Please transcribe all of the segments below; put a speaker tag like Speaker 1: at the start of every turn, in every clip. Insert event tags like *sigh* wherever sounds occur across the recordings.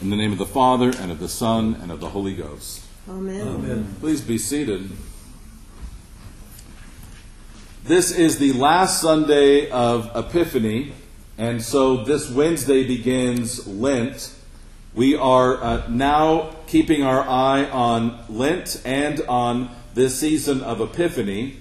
Speaker 1: In the name of the Father, and of the Son, and of the Holy Ghost.
Speaker 2: Amen.
Speaker 3: Amen.
Speaker 1: Please be seated. This is the last Sunday of Epiphany, and so this Wednesday begins Lent. We are uh, now keeping our eye on Lent and on this season of Epiphany.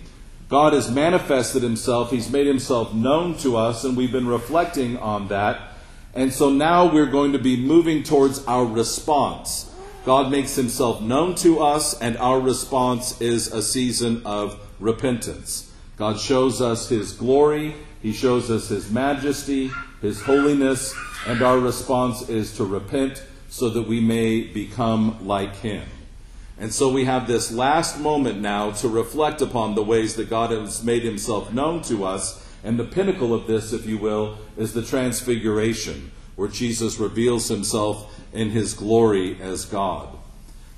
Speaker 1: God has manifested himself, he's made himself known to us, and we've been reflecting on that. And so now we're going to be moving towards our response. God makes himself known to us, and our response is a season of repentance. God shows us his glory, he shows us his majesty, his holiness, and our response is to repent so that we may become like him. And so we have this last moment now to reflect upon the ways that God has made himself known to us. And the pinnacle of this, if you will, is the transfiguration, where Jesus reveals himself in his glory as God.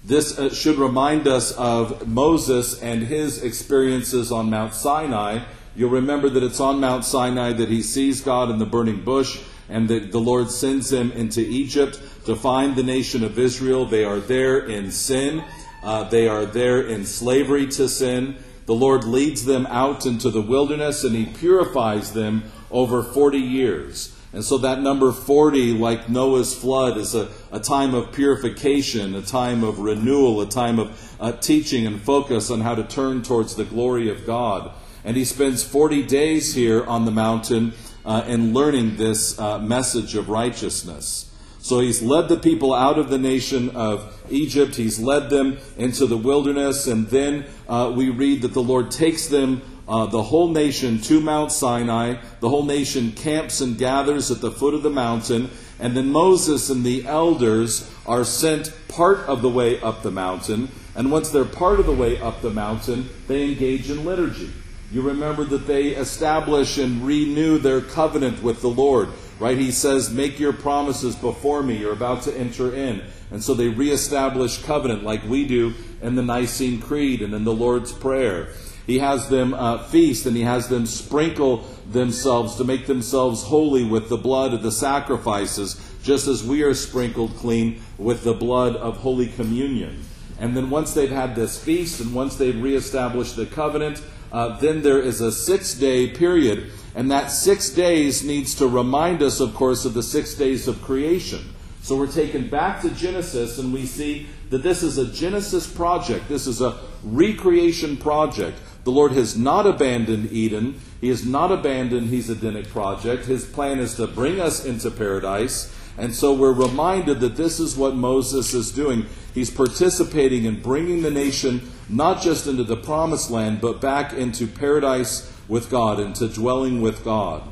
Speaker 1: This uh, should remind us of Moses and his experiences on Mount Sinai. You'll remember that it's on Mount Sinai that he sees God in the burning bush and that the Lord sends him into Egypt to find the nation of Israel. They are there in sin. Uh, they are there in slavery to sin. The Lord leads them out into the wilderness and He purifies them over 40 years. And so that number 40, like Noah's flood, is a, a time of purification, a time of renewal, a time of uh, teaching and focus on how to turn towards the glory of God. And he spends 40 days here on the mountain uh, in learning this uh, message of righteousness. So he's led the people out of the nation of Egypt. He's led them into the wilderness. And then uh, we read that the Lord takes them, uh, the whole nation, to Mount Sinai. The whole nation camps and gathers at the foot of the mountain. And then Moses and the elders are sent part of the way up the mountain. And once they're part of the way up the mountain, they engage in liturgy. You remember that they establish and renew their covenant with the Lord right? He says, Make your promises before me. You're about to enter in. And so they reestablish covenant like we do in the Nicene Creed and in the Lord's Prayer. He has them uh, feast and he has them sprinkle themselves to make themselves holy with the blood of the sacrifices, just as we are sprinkled clean with the blood of Holy Communion. And then once they've had this feast and once they've reestablished the covenant, uh, then there is a six day period and that six days needs to remind us, of course, of the six days of creation. So we're taken back to Genesis and we see that this is a Genesis project. This is a recreation project. The Lord has not abandoned Eden. He has not abandoned his Edenic project. His plan is to bring us into paradise. And so we're reminded that this is what Moses is doing. He's participating in bringing the nation not just into the promised land, but back into paradise with God into dwelling with God.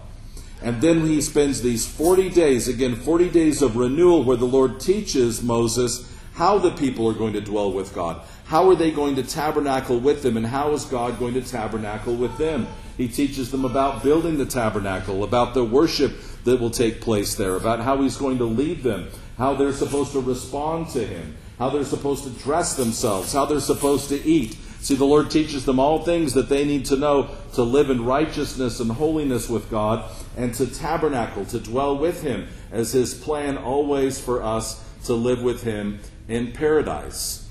Speaker 1: And then he spends these 40 days, again, 40 days of renewal, where the Lord teaches Moses how the people are going to dwell with God. How are they going to tabernacle with them, and how is God going to tabernacle with them? He teaches them about building the tabernacle, about the worship that will take place there, about how he's going to lead them, how they're supposed to respond to him, how they're supposed to dress themselves, how they're supposed to eat, See, the Lord teaches them all things that they need to know to live in righteousness and holiness with God and to tabernacle, to dwell with Him, as His plan always for us to live with Him in paradise.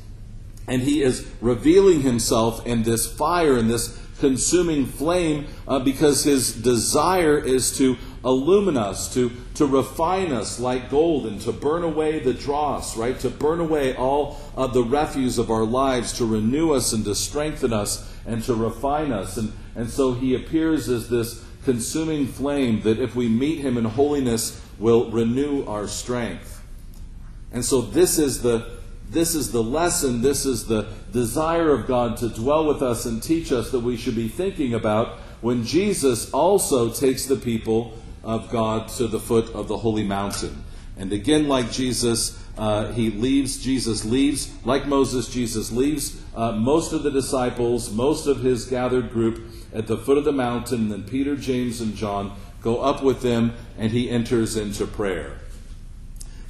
Speaker 1: And He is revealing Himself in this fire, in this consuming flame, uh, because His desire is to illumine us, to, to refine us like gold, and to burn away the dross, right? To burn away all of the refuse of our lives, to renew us and to strengthen us and to refine us. And, and so he appears as this consuming flame that if we meet him in holiness will renew our strength. And so this is the this is the lesson, this is the desire of God to dwell with us and teach us that we should be thinking about when Jesus also takes the people of God to the foot of the holy mountain. And again, like Jesus, uh, he leaves, Jesus leaves, like Moses, Jesus leaves uh, most of the disciples, most of his gathered group at the foot of the mountain. And then Peter, James, and John go up with them, and he enters into prayer.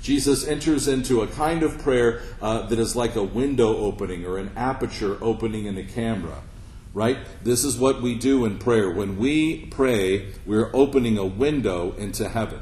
Speaker 1: Jesus enters into a kind of prayer uh, that is like a window opening or an aperture opening in a camera right? This is what we do in prayer. When we pray, we're opening a window into heaven.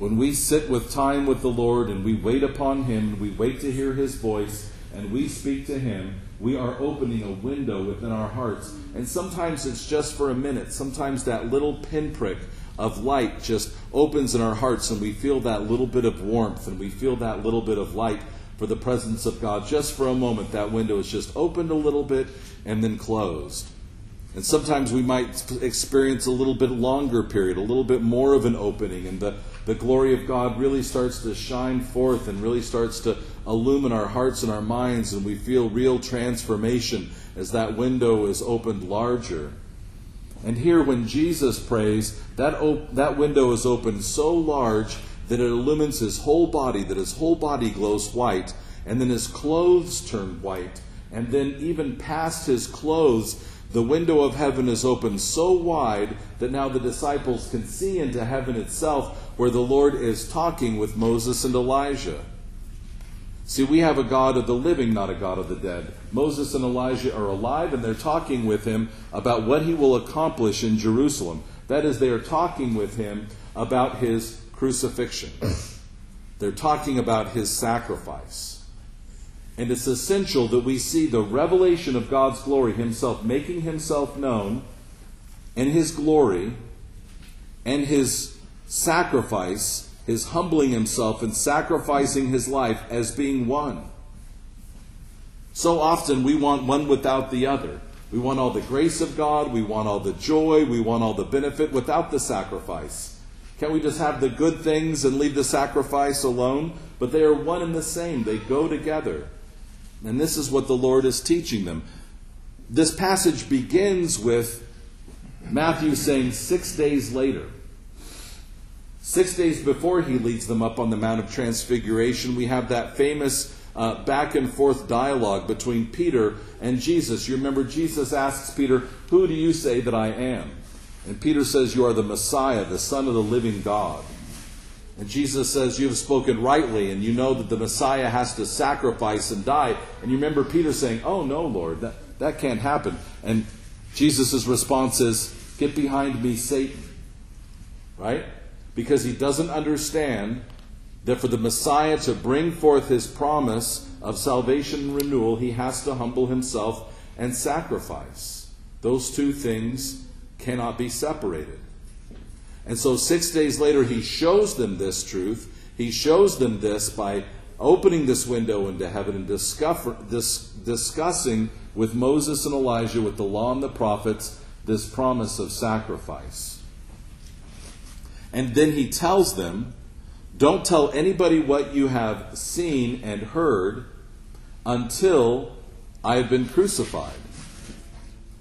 Speaker 1: When we sit with time with the Lord and we wait upon Him, we wait to hear His voice, and we speak to Him, we are opening a window within our hearts. And sometimes it's just for a minute. Sometimes that little pinprick of light just opens in our hearts, and we feel that little bit of warmth, and we feel that little bit of light for the presence of God. Just for a moment, that window is just opened a little bit and then closed. And sometimes we might experience a little bit longer period, a little bit more of an opening, and the, the glory of God really starts to shine forth and really starts to illumine our hearts and our minds, and we feel real transformation as that window is opened larger. And here, when Jesus prays, that, op- that window is opened so large that it illumines his whole body, that his whole body glows white, and then his clothes turn white. And then, even past his clothes, the window of heaven is opened so wide that now the disciples can see into heaven itself where the Lord is talking with Moses and Elijah. See, we have a God of the living, not a God of the dead. Moses and Elijah are alive and they're talking with him about what he will accomplish in Jerusalem. That is, they are talking with him about his crucifixion. *clears throat* They're talking about his sacrifice. And it's essential that we see the revelation of God's glory, Himself making Himself known, and His glory, and His sacrifice, His humbling Himself and sacrificing His life as being one. So often we want one without the other. We want all the grace of God, we want all the joy, we want all the benefit without the sacrifice. Can't we just have the good things and leave the sacrifice alone? But they are one and the same, they go together. And this is what the Lord is teaching them. This passage begins with Matthew saying, six days later. Six days before he leads them up on the Mount of Transfiguration, we have that famous uh, back and forth dialogue between Peter and Jesus. You remember Jesus asks Peter, Who do you say that I am? And Peter says, You are the Messiah, the Son of the living God. And Jesus says, You have spoken rightly, and you know that the Messiah has to sacrifice and die. And you remember Peter saying, Oh, no, Lord, that, that can't happen. And Jesus' response is, Get behind me, Satan. Right? Because he doesn't understand that for the Messiah to bring forth his promise of salvation and renewal, he has to humble himself and sacrifice. Those two things cannot be separated. And so six days later, he shows them this truth. He shows them this by opening this window into heaven and discover, dis, discussing with Moses and Elijah, with the law and the prophets, this promise of sacrifice. And then he tells them, Don't tell anybody what you have seen and heard until I have been crucified.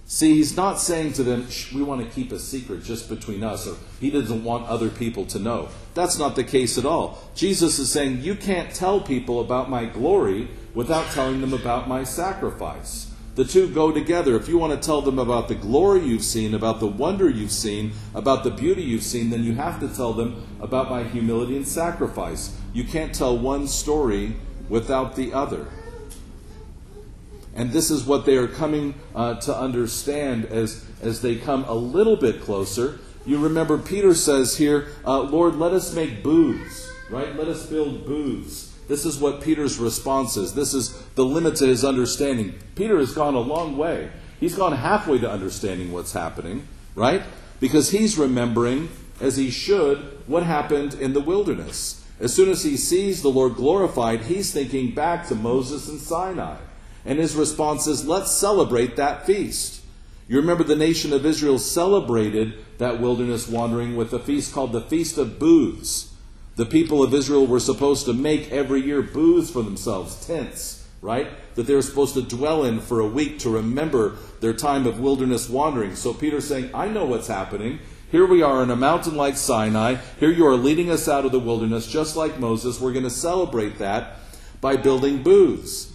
Speaker 1: See, he's not saying to them, we want to keep a secret just between us, or he doesn't want other people to know. That's not the case at all. Jesus is saying, you can't tell people about my glory without telling them about my sacrifice. The two go together. If you want to tell them about the glory you've seen, about the wonder you've seen, about the beauty you've seen, then you have to tell them about my humility and sacrifice. You can't tell one story without the other. And this is what they are coming uh, to understand as, as they come a little bit closer. You remember Peter says here, uh, Lord, let us make booths, right? Let us build booths. This is what Peter's response is. This is the limit to his understanding. Peter has gone a long way. He's gone halfway to understanding what's happening, right? Because he's remembering, as he should, what happened in the wilderness. As soon as he sees the Lord glorified, he's thinking back to Moses and Sinai. And his response is, let's celebrate that feast. You remember the nation of Israel celebrated that wilderness wandering with a feast called the Feast of Booths. The people of Israel were supposed to make every year booths for themselves, tents, right? That they were supposed to dwell in for a week to remember their time of wilderness wandering. So Peter's saying, I know what's happening. Here we are in a mountain like Sinai. Here you are leading us out of the wilderness, just like Moses. We're going to celebrate that by building booths.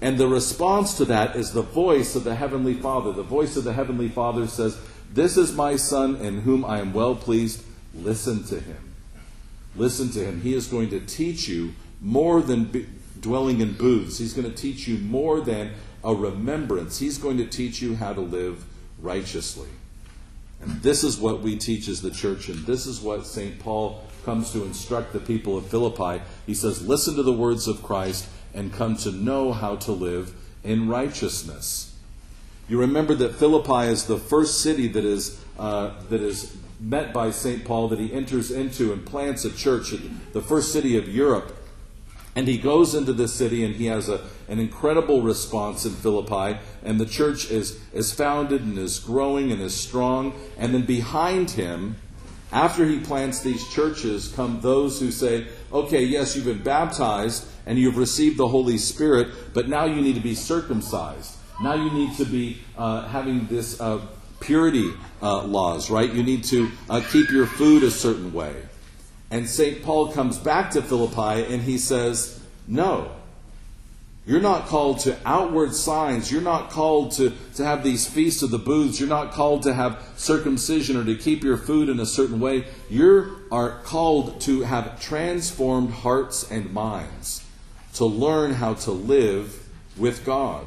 Speaker 1: And the response to that is the voice of the Heavenly Father. The voice of the Heavenly Father says, This is my Son in whom I am well pleased. Listen to him. Listen to him. He is going to teach you more than dwelling in booths. He's going to teach you more than a remembrance. He's going to teach you how to live righteously. And this is what we teach as the church, and this is what St. Paul comes to instruct the people of Philippi. He says, Listen to the words of Christ and come to know how to live in righteousness. You remember that Philippi is the first city that is, uh, that is met by St. Paul, that he enters into and plants a church, the first city of Europe. And he goes into this city and he has a, an incredible response in Philippi. And the church is, is founded and is growing and is strong. And then behind him, after he plants these churches, come those who say, okay, yes, you've been baptized and you've received the Holy Spirit, but now you need to be circumcised. Now you need to be uh, having this uh, purity uh, laws, right? You need to uh, keep your food a certain way. And St. Paul comes back to Philippi and he says, No. You're not called to outward signs. You're not called to, to have these feasts of the booths. You're not called to have circumcision or to keep your food in a certain way. You are called to have transformed hearts and minds, to learn how to live with God,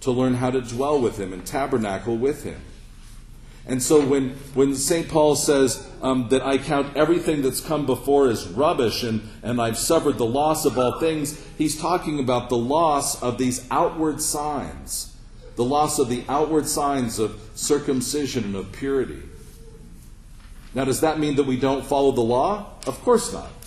Speaker 1: to learn how to dwell with Him and tabernacle with Him. And so when, when St. Paul says um, that I count everything that's come before as rubbish and, and I've suffered the loss of all things, he's talking about the loss of these outward signs, the loss of the outward signs of circumcision and of purity. Now, does that mean that we don't follow the law? Of course not.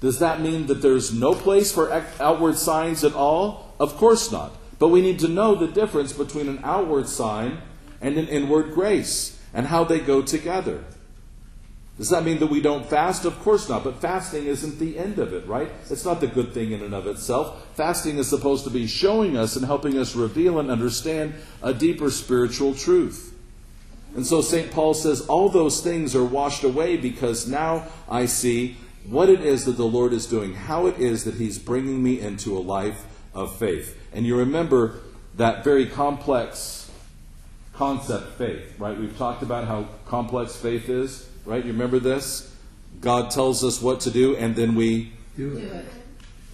Speaker 1: Does that mean that there's no place for outward signs at all? Of course not. But we need to know the difference between an outward sign and an inward grace and how they go together. Does that mean that we don't fast? Of course not. But fasting isn't the end of it, right? It's not the good thing in and of itself. Fasting is supposed to be showing us and helping us reveal and understand a deeper spiritual truth. And so St. Paul says, all those things are washed away because now I see what it is that the Lord is doing, how it is that He's bringing me into a life of faith. And you remember that very complex concept faith, right? We've talked about how complex faith is, right? You remember this? God tells us what to do and then we
Speaker 2: do it.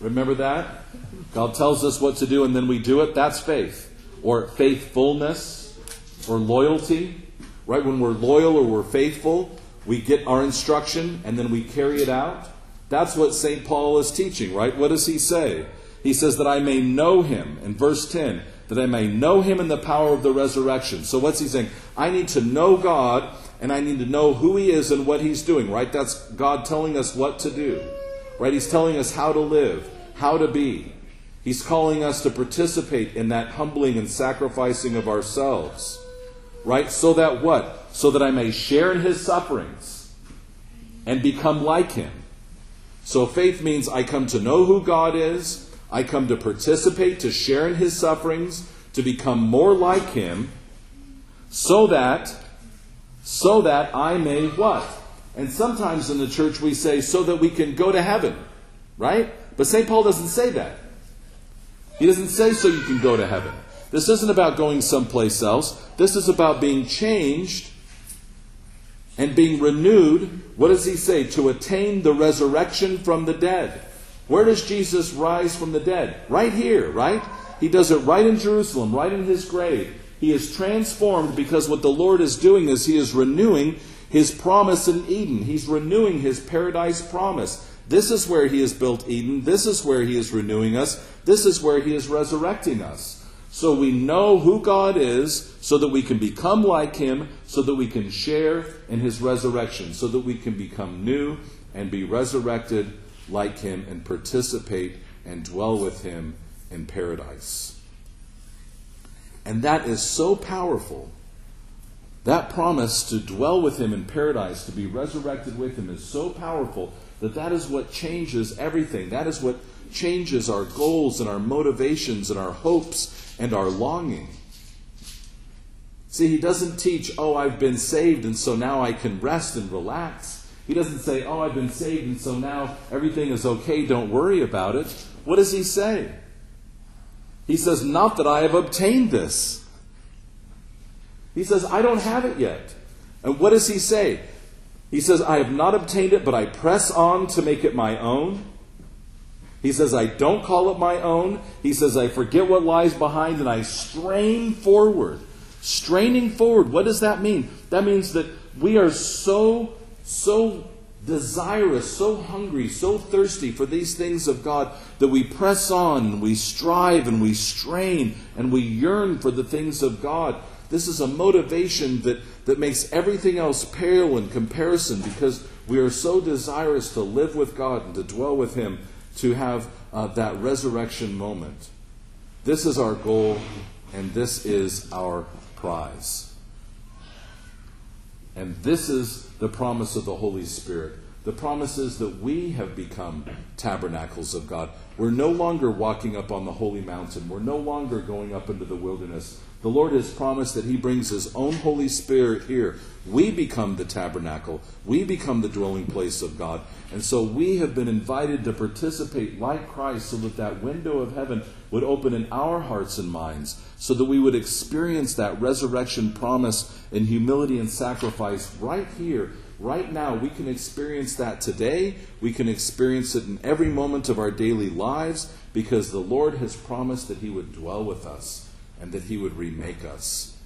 Speaker 1: Remember that? God tells us what to do and then we do it. That's faith. Or faithfulness or loyalty, right? When we're loyal or we're faithful, we get our instruction and then we carry it out. That's what St. Paul is teaching, right? What does he say? He says that I may know him in verse 10 that I may know him in the power of the resurrection. So what's he saying? I need to know God and I need to know who he is and what he's doing, right? That's God telling us what to do. Right? He's telling us how to live, how to be. He's calling us to participate in that humbling and sacrificing of ourselves. Right? So that what? So that I may share in his sufferings and become like him. So faith means I come to know who God is, I come to participate, to share in his sufferings, to become more like him, so that, so that I may what? And sometimes in the church we say, so that we can go to heaven, right? But St. Paul doesn't say that. He doesn't say so you can go to heaven. This isn't about going someplace else. This is about being changed and being renewed. What does he say? To attain the resurrection from the dead. Where does Jesus rise from the dead? Right here, right? He does it right in Jerusalem, right in his grave. He is transformed because what the Lord is doing is he is renewing his promise in Eden. He's renewing his paradise promise. This is where he has built Eden. This is where he is renewing us. This is where he is resurrecting us. So we know who God is so that we can become like him, so that we can share in his resurrection, so that we can become new and be resurrected like him and participate and dwell with him in paradise. And that is so powerful. That promise to dwell with him in paradise, to be resurrected with him, is so powerful that that is what changes everything. That is what changes our goals and our motivations and our hopes and our longing. See, he doesn't teach, oh, I've been saved and so now I can rest and relax. He doesn't say, Oh, I've been saved, and so now everything is okay, don't worry about it. What does he say? He says, Not that I have obtained this. He says, I don't have it yet. And what does he say? He says, I have not obtained it, but I press on to make it my own. He says, I don't call it my own. He says, I forget what lies behind and I strain forward. Straining forward, what does that mean? That means that we are so so desirous, so hungry, so thirsty for these things of God that we press on and we strive and we strain and we yearn for the things of God. This is a motivation that, that makes everything else pale in comparison because we are so desirous to live with God and to dwell with Him to have uh, that resurrection moment. This is our goal and this is our prize. And this is the promise of the Holy Spirit. The promise is that we have become tabernacles of God. We're no longer walking up on the holy mountain. We're no longer going up into the wilderness. The Lord has promised that He brings His own Holy Spirit here. We become the tabernacle. We become the dwelling place of God. And so we have been invited to participate like Christ so that that window of heaven would open in our hearts and minds, so that we would experience that resurrection promise in humility and sacrifice right here Right now, we can experience that today. We can experience it in every moment of our daily lives because the Lord has promised that He would dwell with us and that He would remake us.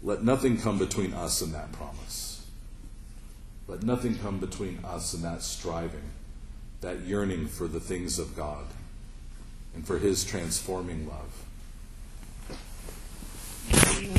Speaker 1: Let nothing come between us and that promise. Let nothing come between us and that striving, that yearning for the things of God and for His transforming love.